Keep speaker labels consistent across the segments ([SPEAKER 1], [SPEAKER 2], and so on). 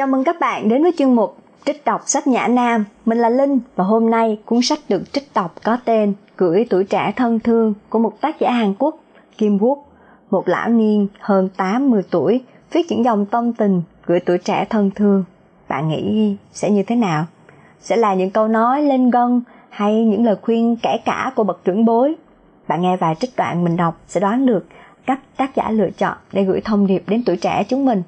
[SPEAKER 1] Chào mừng các bạn đến với chuyên mục Trích đọc sách Nhã Nam. Mình là Linh và hôm nay cuốn sách được trích đọc có tên Gửi tuổi trẻ thân thương của một tác giả Hàn Quốc, Kim Wook. Một lão niên hơn 80 tuổi viết những dòng tâm tình gửi tuổi trẻ thân thương. Bạn nghĩ sẽ như thế nào? Sẽ là những câu nói lên gân hay những lời khuyên kẻ cả của bậc trưởng bối? Bạn nghe vài trích đoạn mình đọc sẽ đoán được cách tác giả lựa chọn để gửi thông điệp đến tuổi trẻ chúng mình.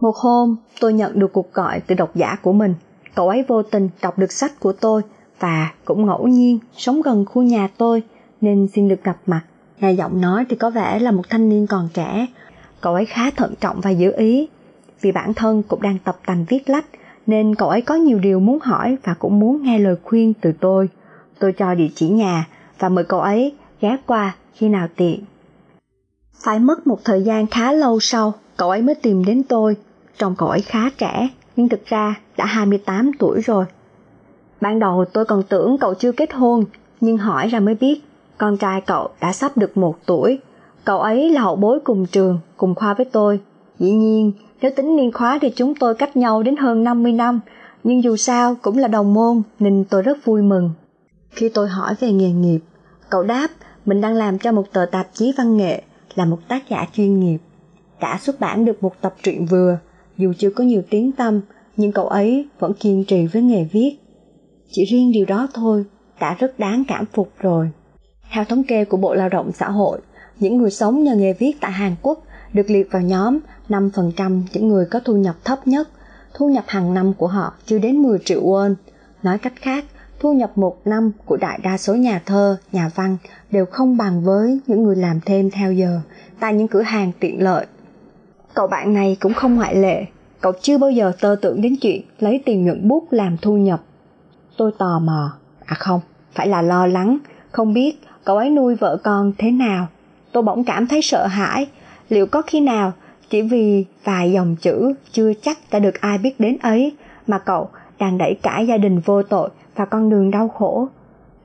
[SPEAKER 1] Một hôm, tôi nhận được cuộc gọi từ độc giả của mình. Cậu ấy vô tình đọc được sách của tôi và cũng ngẫu nhiên sống gần khu nhà tôi nên xin được gặp mặt. Nghe giọng nói thì có vẻ là một thanh niên còn trẻ. Cậu ấy khá thận trọng và giữ ý. Vì bản thân cũng đang tập tành viết lách nên cậu ấy có nhiều điều muốn hỏi và cũng muốn nghe lời khuyên từ tôi. Tôi cho địa chỉ nhà và mời cậu ấy ghé qua khi nào tiện. Phải mất một thời gian khá lâu sau, cậu ấy mới tìm đến tôi Trông cậu ấy khá trẻ, nhưng thực ra đã 28 tuổi rồi. Ban đầu tôi còn tưởng cậu chưa kết hôn, nhưng hỏi ra mới biết con trai cậu đã sắp được một tuổi. Cậu ấy là hậu bối cùng trường, cùng khoa với tôi. Dĩ nhiên, nếu tính niên khóa thì chúng tôi cách nhau đến hơn 50 năm, nhưng dù sao cũng là đồng môn nên tôi rất vui mừng. Khi tôi hỏi về nghề nghiệp, cậu đáp mình đang làm cho một tờ tạp chí văn nghệ, là một tác giả chuyên nghiệp. Đã xuất bản được một tập truyện vừa, dù chưa có nhiều tiếng tâm, nhưng cậu ấy vẫn kiên trì với nghề viết. Chỉ riêng điều đó thôi đã rất đáng cảm phục rồi. Theo thống kê của Bộ Lao động Xã hội, những người sống nhờ nghề viết tại Hàn Quốc được liệt vào nhóm 5% những người có thu nhập thấp nhất. Thu nhập hàng năm của họ chưa đến 10 triệu won. Nói cách khác, thu nhập một năm của đại đa số nhà thơ, nhà văn đều không bằng với những người làm thêm theo giờ tại những cửa hàng tiện lợi Cậu bạn này cũng không ngoại lệ, cậu chưa bao giờ tơ tưởng đến chuyện lấy tiền nhuận bút làm thu nhập. Tôi tò mò, à không, phải là lo lắng, không biết cậu ấy nuôi vợ con thế nào. Tôi bỗng cảm thấy sợ hãi, liệu có khi nào chỉ vì vài dòng chữ chưa chắc đã được ai biết đến ấy mà cậu đang đẩy cả gia đình vô tội vào con đường đau khổ.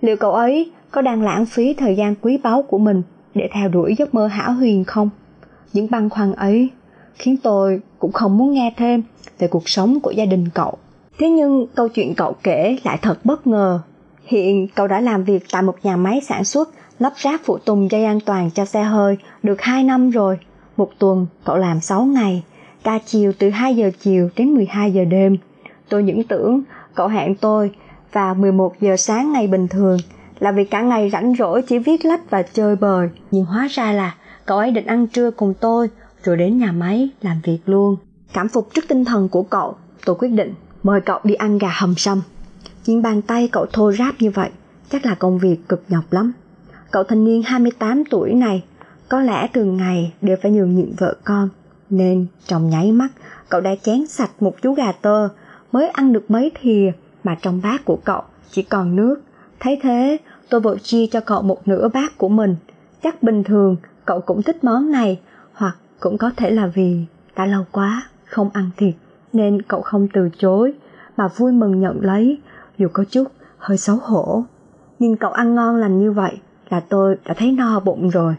[SPEAKER 1] Liệu cậu ấy có đang lãng phí thời gian quý báu của mình để theo đuổi giấc mơ hão huyền không? Những băn khoăn ấy khiến tôi cũng không muốn nghe thêm về cuộc sống của gia đình cậu. Thế nhưng câu chuyện cậu kể lại thật bất ngờ. Hiện cậu đã làm việc tại một nhà máy sản xuất lắp ráp phụ tùng dây an toàn cho xe hơi được 2 năm rồi. Một tuần cậu làm 6 ngày, ca chiều từ 2 giờ chiều đến 12 giờ đêm. Tôi những tưởng cậu hẹn tôi vào 11 giờ sáng ngày bình thường là vì cả ngày rảnh rỗi chỉ viết lách và chơi bời. Nhưng hóa ra là cậu ấy định ăn trưa cùng tôi rồi đến nhà máy làm việc luôn. Cảm phục trước tinh thần của cậu, tôi quyết định mời cậu đi ăn gà hầm sâm. Nhưng bàn tay cậu thô ráp như vậy, chắc là công việc cực nhọc lắm. Cậu thanh niên 28 tuổi này, có lẽ từng ngày đều phải nhường nhịn vợ con, nên trong nháy mắt cậu đã chén sạch một chú gà tơ, mới ăn được mấy thìa mà trong bát của cậu chỉ còn nước. Thấy thế, tôi vội chia cho cậu một nửa bát của mình. Chắc bình thường cậu cũng thích món này, hoặc cũng có thể là vì đã lâu quá không ăn thịt nên cậu không từ chối, mà vui mừng nhận lấy, dù có chút hơi xấu hổ. Nhưng cậu ăn ngon lành như vậy là tôi đã thấy no bụng rồi.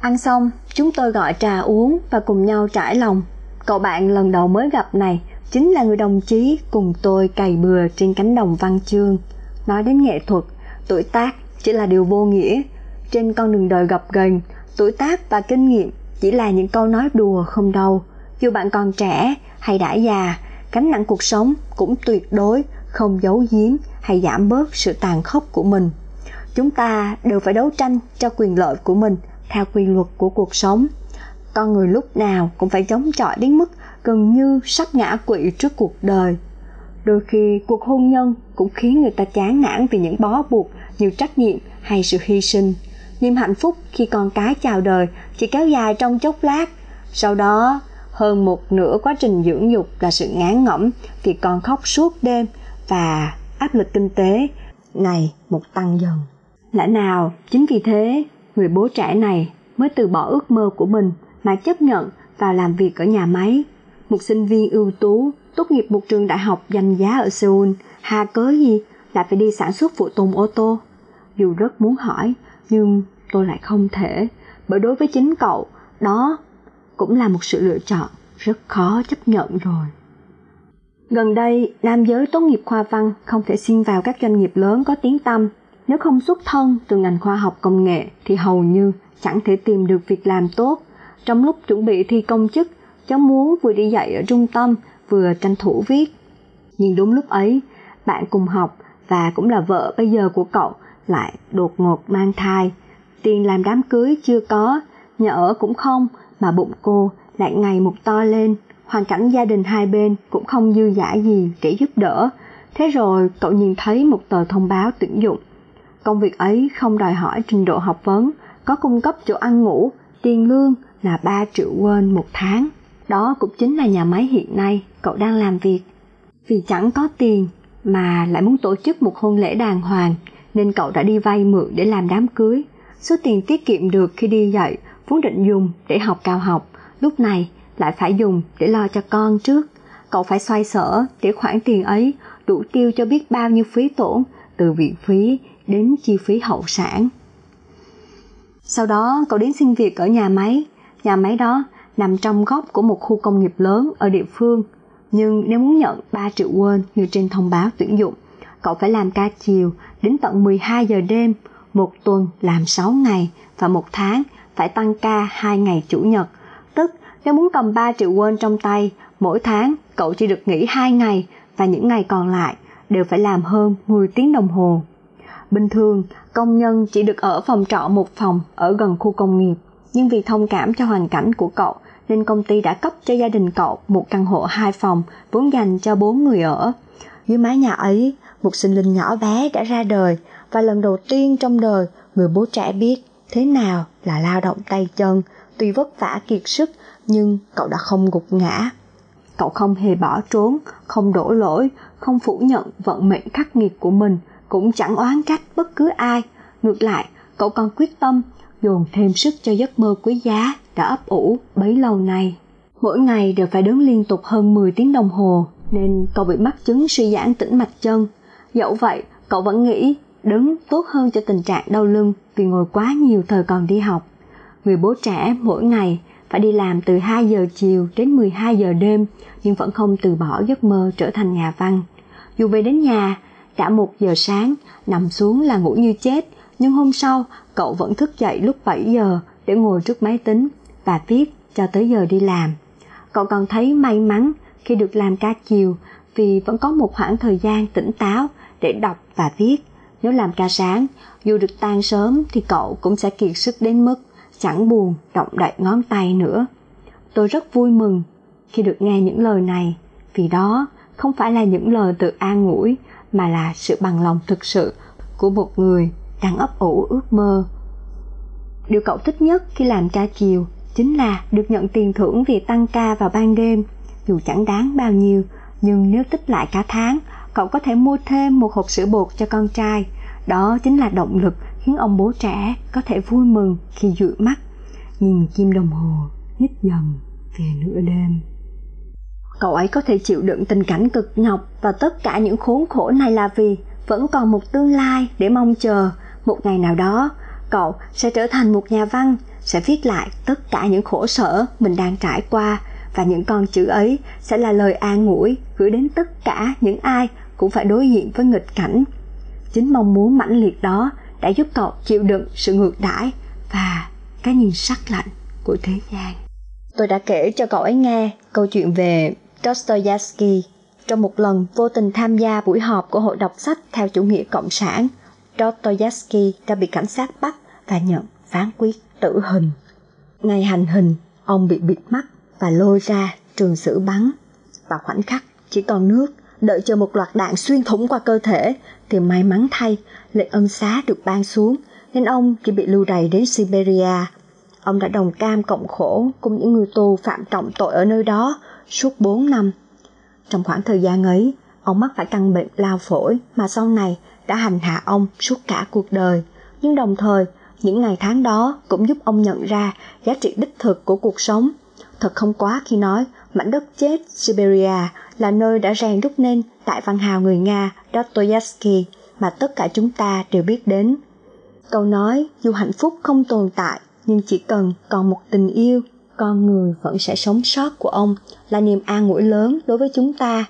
[SPEAKER 1] Ăn xong, chúng tôi gọi trà uống và cùng nhau trải lòng. Cậu bạn lần đầu mới gặp này chính là người đồng chí cùng tôi cày bừa trên cánh đồng văn chương. Nói đến nghệ thuật, tuổi tác chỉ là điều vô nghĩa. Trên con đường đời gập ghềnh, tuổi tác và kinh nghiệm chỉ là những câu nói đùa không đâu. Dù bạn còn trẻ hay đã già, gánh nặng cuộc sống cũng tuyệt đối không giấu giếm hay giảm bớt sự tàn khốc của mình. Chúng ta đều phải đấu tranh cho quyền lợi của mình theo quy luật của cuộc sống. Con người lúc nào cũng phải chống chọi đến mức gần như sắp ngã quỵ trước cuộc đời. Đôi khi cuộc hôn nhân cũng khiến người ta chán nản vì những bó buộc, nhiều trách nhiệm hay sự hy sinh niềm hạnh phúc khi con cái chào đời chỉ kéo dài trong chốc lát. Sau đó, hơn một nửa quá trình dưỡng dục là sự ngán ngẩm vì con khóc suốt đêm và áp lực kinh tế ngày một tăng dần. Lẽ nào chính vì thế, người bố trẻ này mới từ bỏ ước mơ của mình mà chấp nhận vào làm việc ở nhà máy? Một sinh viên ưu tú, tốt nghiệp một trường đại học danh giá ở seoul, hà cớ gì lại phải đi sản xuất phụ tùng ô tô? Dù rất muốn hỏi, nhưng tôi lại không thể bởi đối với chính cậu đó cũng là một sự lựa chọn rất khó chấp nhận rồi. Gần đây, nam giới tốt nghiệp khoa văn không thể xin vào các doanh nghiệp lớn có tiếng tăm. Nếu không xuất thân từ ngành khoa học công nghệ thì hầu như chẳng thể tìm được việc làm tốt. Trong lúc chuẩn bị thi công chức, cháu muốn vừa đi dạy ở trung tâm, vừa tranh thủ viết. Nhưng đúng lúc ấy, bạn cùng học và cũng là vợ bây giờ của cậu lại đột ngột mang thai. Tiền làm đám cưới chưa có, nhà ở cũng không, mà bụng cô lại ngày một to lên, hoàn cảnh gia đình hai bên cũng không dư dả gì để giúp đỡ. Thế rồi cậu nhìn thấy một tờ thông báo tuyển dụng. Công việc ấy không đòi hỏi trình độ học vấn, có cung cấp chỗ ăn ngủ, tiền lương là 3 triệu won một tháng. Đó cũng chính là nhà máy hiện nay cậu đang làm việc. Vì chẳng có tiền mà lại muốn tổ chức một hôn lễ đàng hoàng nên cậu đã đi vay mượn để làm đám cưới. Số tiền tiết kiệm được khi đi dạy vốn định dùng để học cao học, lúc này lại phải dùng để lo cho con trước. Cậu phải xoay sở để khoản tiền ấy đủ tiêu cho biết bao nhiêu phí tổn, từ viện phí đến chi phí hậu sản. Sau đó cậu đến xin việc ở nhà máy. Nhà máy đó nằm trong góc của một khu công nghiệp lớn ở địa phương. Nhưng nếu muốn nhận 3 triệu won như trên thông báo tuyển dụng, cậu phải làm ca chiều đến tận 12 giờ đêm, một tuần làm 6 ngày và một tháng phải tăng ca 2 ngày chủ nhật. Tức nếu muốn cầm 3 triệu won trong tay, mỗi tháng cậu chỉ được nghỉ 2 ngày và những ngày còn lại đều phải làm hơn 10 tiếng đồng hồ. Bình thường, công nhân chỉ được ở phòng trọ một phòng ở gần khu công nghiệp, nhưng vì thông cảm cho hoàn cảnh của cậu nên công ty đã cấp cho gia đình cậu một căn hộ hai phòng vốn dành cho bốn người ở. Dưới mái nhà ấy, một sinh linh nhỏ bé đã ra đời và lần đầu tiên trong đời người bố trẻ biết thế nào là lao động tay chân, tuy vất vả kiệt sức nhưng cậu đã không gục ngã. Cậu không hề bỏ trốn, không đổ lỗi, không phủ nhận vận mệnh khắc nghiệt của mình, cũng chẳng oán trách bất cứ ai. Ngược lại, cậu còn quyết tâm dồn thêm sức cho giấc mơ quý giá đã ấp ủ bấy lâu nay. Mỗi ngày đều phải đứng liên tục hơn 10 tiếng đồng hồ, nên cậu bị mắc chứng suy giãn tĩnh mạch chân. Dẫu vậy, cậu vẫn nghĩ đứng tốt hơn cho tình trạng đau lưng vì ngồi quá nhiều thời còn đi học. Người bố trẻ mỗi ngày phải đi làm từ 2 giờ chiều đến 12 giờ đêm nhưng vẫn không từ bỏ giấc mơ trở thành nhà văn. Dù về đến nhà, đã một giờ sáng, nằm xuống là ngủ như chết, nhưng hôm sau cậu vẫn thức dậy lúc 7 giờ để ngồi trước máy tính và viết cho tới giờ đi làm. Cậu còn thấy may mắn khi được làm ca chiều vì vẫn có một khoảng thời gian tỉnh táo để đọc và viết. Nếu làm ca sáng, dù được tan sớm thì cậu cũng sẽ kiệt sức đến mức chẳng buồn động đậy ngón tay nữa. Tôi rất vui mừng khi được nghe những lời này, vì đó không phải là những lời tự an ủi mà là sự bằng lòng thực sự của một người đang ấp ủ ước mơ. Điều cậu thích nhất khi làm ca chiều chính là được nhận tiền thưởng vì tăng ca vào ban đêm. Dù chẳng đáng bao nhiêu, nhưng nếu tích lại cả tháng, cậu có thể mua thêm một hộp sữa bột cho con trai. Đó chính là động lực khiến ông bố trẻ có thể vui mừng khi dụi mắt, nhìn kim đồng hồ nhích dần về nửa đêm. Cậu ấy có thể chịu đựng tình cảnh cực nhọc và tất cả những khốn khổ này là vì vẫn còn một tương lai để mong chờ. Một ngày nào đó, cậu sẽ trở thành một nhà văn, sẽ viết lại tất cả những khổ sở mình đang trải qua và những con chữ ấy sẽ là lời an ủi gửi đến tất cả những ai cũng phải đối diện với nghịch cảnh. Chính mong muốn mãnh liệt đó đã giúp cậu chịu đựng sự ngược đãi và cái nhìn sắc lạnh của thế gian. Tôi đã kể cho cậu ấy nghe câu chuyện về Dostoevsky trong một lần vô tình tham gia buổi họp của hội đọc sách theo chủ nghĩa cộng sản. Dostoevsky đã bị cảnh sát bắt và nhận phán quyết tử hình. Ngày hành hình, ông bị bịt mắt và lôi ra trường xử bắn. Và khoảnh khắc chỉ còn nước, đợi chờ một loạt đạn xuyên thủng qua cơ thể, thì may mắn thay, lệnh ân xá được ban xuống, nên ông chỉ bị lưu đày đến Siberia. Ông đã đồng cam cộng khổ cùng những người tù phạm trọng tội ở nơi đó suốt 4 năm. Trong khoảng thời gian ấy, ông mắc phải căn bệnh lao phổi mà sau này đã hành hạ ông suốt cả cuộc đời. Nhưng đồng thời, những ngày tháng đó cũng giúp ông nhận ra giá trị đích thực của cuộc sống. Thật không quá khi nói mảnh đất chết Siberia là nơi đã rèn đúc nên đại văn hào người Nga Dostoevsky mà tất cả chúng ta đều biết đến. Câu nói, dù hạnh phúc không tồn tại, nhưng chỉ cần còn một tình yêu, con người vẫn sẽ sống sót của ông là niềm an ủi lớn đối với chúng ta.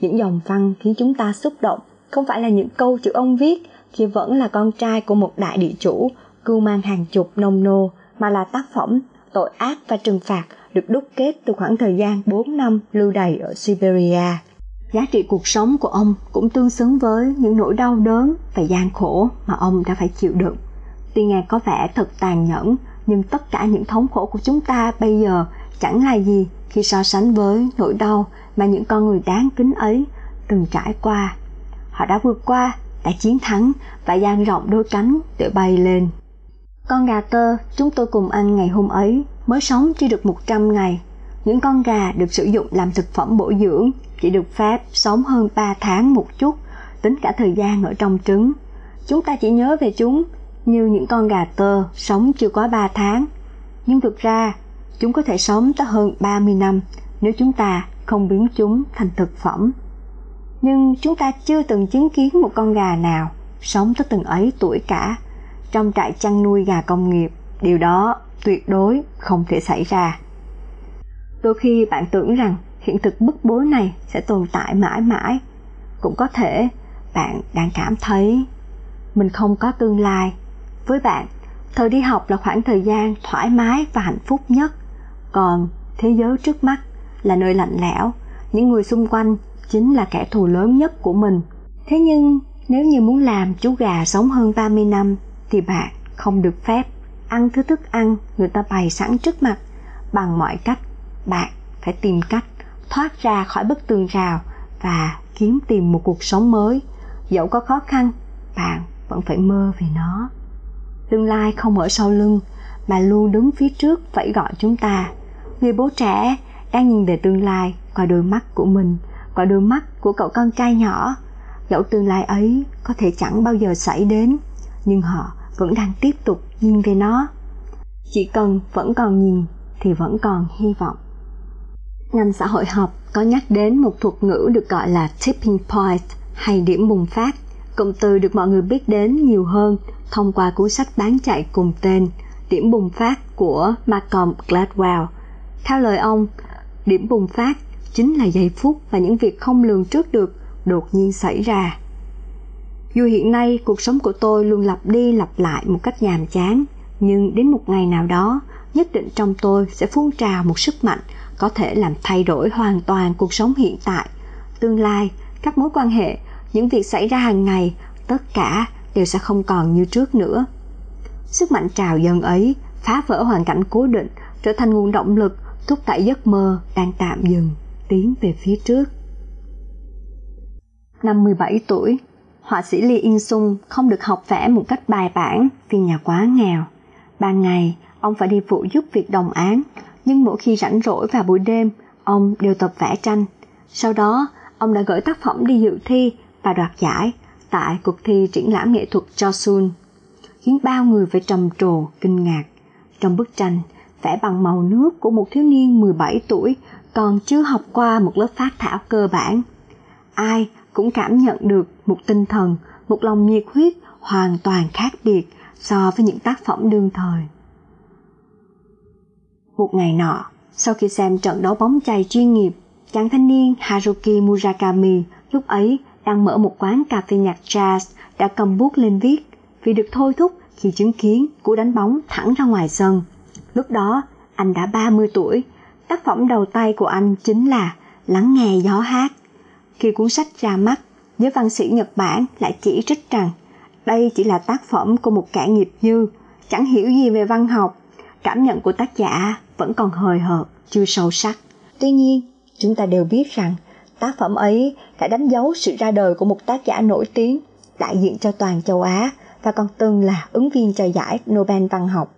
[SPEAKER 1] Những dòng văn khiến chúng ta xúc động không phải là những câu chữ ông viết khi vẫn là con trai của một đại địa chủ, cưu mang hàng chục nông nô, mà là tác phẩm tội ác và trừng phạt được đúc kết từ khoảng thời gian 4 năm lưu đày ở Siberia. Giá trị cuộc sống của ông cũng tương xứng với những nỗi đau đớn và gian khổ mà ông đã phải chịu đựng. Tuy nghe có vẻ thật tàn nhẫn, nhưng tất cả những thống khổ của chúng ta bây giờ chẳng là gì khi so sánh với nỗi đau mà những con người đáng kính ấy từng trải qua. Họ đã vượt qua, đã chiến thắng và dang rộng đôi cánh để bay lên. Con gà tơ chúng tôi cùng ăn ngày hôm ấy mới sống chỉ được 100 ngày. Những con gà được sử dụng làm thực phẩm bổ dưỡng chỉ được phép sống hơn 3 tháng một chút, tính cả thời gian ở trong trứng. Chúng ta chỉ nhớ về chúng như những con gà tơ sống chưa quá 3 tháng. Nhưng thực ra, chúng có thể sống tới hơn 30 năm nếu chúng ta không biến chúng thành thực phẩm. Nhưng chúng ta chưa từng chứng kiến một con gà nào sống tới từng ấy tuổi cả trong trại chăn nuôi gà công nghiệp. Điều đó tuyệt đối không thể xảy ra. Đôi khi bạn tưởng rằng hiện thực bức bối này sẽ tồn tại mãi mãi. Cũng có thể bạn đang cảm thấy mình không có tương lai. Với bạn, thời đi học là khoảng thời gian thoải mái và hạnh phúc nhất. Còn thế giới trước mắt là nơi lạnh lẽo, những người xung quanh chính là kẻ thù lớn nhất của mình. Thế nhưng nếu như muốn làm chú gà sống hơn 30 năm thì bạn không được phép ăn thứ thức ăn, người ta bày sẵn trước mặt. Bằng mọi cách, bạn phải tìm cách thoát ra khỏi bức tường rào và kiếm tìm một cuộc sống mới. Dẫu có khó khăn, bạn vẫn phải mơ về nó. Tương lai không ở sau lưng, mà luôn đứng phía trước vẫy gọi chúng ta. Người bố trẻ đang nhìn về tương lai qua đôi mắt của mình, qua đôi mắt của cậu con trai nhỏ. Dẫu tương lai ấy có thể chẳng bao giờ xảy đến, nhưng họ vẫn đang tiếp tục nhìn về nó. Chỉ cần vẫn còn nhìn thì vẫn còn hy vọng. Ngành xã hội học có nhắc đến một thuật ngữ được gọi là tipping point hay điểm bùng phát, cụm từ được mọi người biết đến nhiều hơn thông qua cuốn sách bán chạy cùng tên điểm bùng phát của Malcolm Gladwell. Theo lời ông, điểm bùng phát chính là giây phút và những việc không lường trước được đột nhiên xảy ra dù hiện nay cuộc sống của tôi luôn lặp đi lặp lại một cách nhàm chán, nhưng đến một ngày nào đó, nhất định trong tôi sẽ phun trào một sức mạnh có thể làm thay đổi hoàn toàn cuộc sống hiện tại, tương lai, các mối quan hệ, những việc xảy ra hàng ngày, tất cả đều sẽ không còn như trước nữa. Sức mạnh trào dâng ấy phá vỡ hoàn cảnh cố định, trở thành nguồn động lực thúc đẩy giấc mơ đang tạm dừng, tiến về phía trước. Năm 17 tuổi họa sĩ Lee In Sung không được học vẽ một cách bài bản vì nhà quá nghèo. Ban ngày, ông phải đi phụ giúp việc đồng án, nhưng mỗi khi rảnh rỗi vào buổi đêm, ông đều tập vẽ tranh. Sau đó, ông đã gửi tác phẩm đi dự thi và đoạt giải tại cuộc thi triển lãm nghệ thuật Chosun, khiến bao người phải trầm trồ, kinh ngạc. Trong bức tranh, vẽ bằng màu nước của một thiếu niên 17 tuổi còn chưa học qua một lớp phát thảo cơ bản. Ai cũng cảm nhận được một tinh thần, một lòng nhiệt huyết hoàn toàn khác biệt so với những tác phẩm đương thời. Một ngày nọ, sau khi xem trận đấu bóng chày chuyên nghiệp, chàng thanh niên Haruki Murakami lúc ấy đang mở một quán cà phê nhạc jazz đã cầm bút lên viết vì được thôi thúc khi chứng kiến cú đánh bóng thẳng ra ngoài sân. Lúc đó, anh đã 30 tuổi. Tác phẩm đầu tay của anh chính là Lắng nghe gió hát. Khi cuốn sách ra mắt, giới văn sĩ Nhật Bản lại chỉ trích rằng đây chỉ là tác phẩm của một kẻ nghiệp dư, chẳng hiểu gì về văn học. Cảm nhận của tác giả vẫn còn hời hợt, chưa sâu sắc. Tuy nhiên, chúng ta đều biết rằng tác phẩm ấy đã đánh dấu sự ra đời của một tác giả nổi tiếng, đại diện cho toàn châu Á và còn từng là ứng viên cho giải Nobel văn học.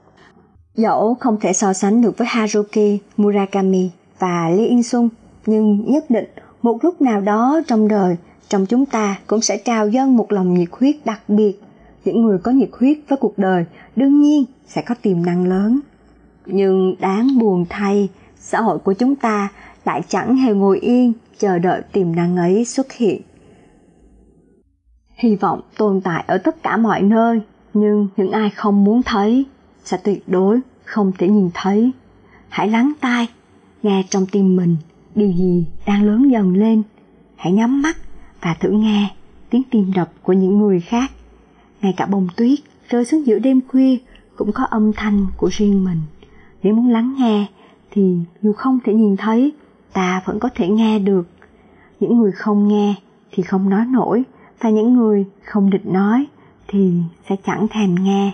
[SPEAKER 1] Dẫu không thể so sánh được với Haruki Murakami và Lee In Sung, nhưng nhất định một lúc nào đó trong đời, trong chúng ta cũng sẽ trào dâng một lòng nhiệt huyết đặc biệt. Những người có nhiệt huyết với cuộc đời đương nhiên sẽ có tiềm năng lớn. Nhưng đáng buồn thay, xã hội của chúng ta lại chẳng hề ngồi yên chờ đợi tiềm năng ấy xuất hiện. Hy vọng tồn tại ở tất cả mọi nơi, nhưng những ai không muốn thấy sẽ tuyệt đối không thể nhìn thấy. Hãy lắng tai, nghe trong tim mình điều gì đang lớn dần lên? Hãy nhắm mắt và thử nghe tiếng tim đập của những người khác. Ngay cả bông tuyết rơi xuống giữa đêm khuya cũng có âm thanh của riêng mình. Nếu muốn lắng nghe thì dù không thể nhìn thấy, ta vẫn có thể nghe được. Những người không nghe thì không nói nổi và những người không định nói thì sẽ chẳng thèm nghe.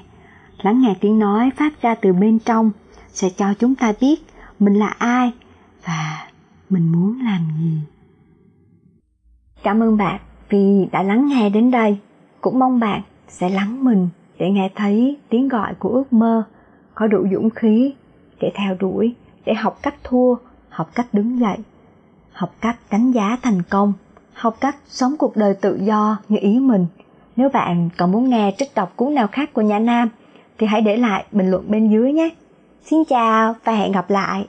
[SPEAKER 1] Lắng nghe tiếng nói phát ra từ bên trong sẽ cho chúng ta biết mình là ai và mình muốn làm gì? Cảm ơn bạn vì đã lắng nghe đến đây. Cũng mong bạn sẽ lắng mình để nghe thấy tiếng gọi của ước mơ, có đủ dũng khí để theo đuổi, để học cách thua, học cách đứng dậy, học cách đánh giá thành công, học cách sống cuộc đời tự do như ý mình. Nếu bạn còn muốn nghe trích đọc cuốn nào khác của nhà nam, thì hãy để lại bình luận bên dưới nhé. Xin chào và hẹn gặp lại!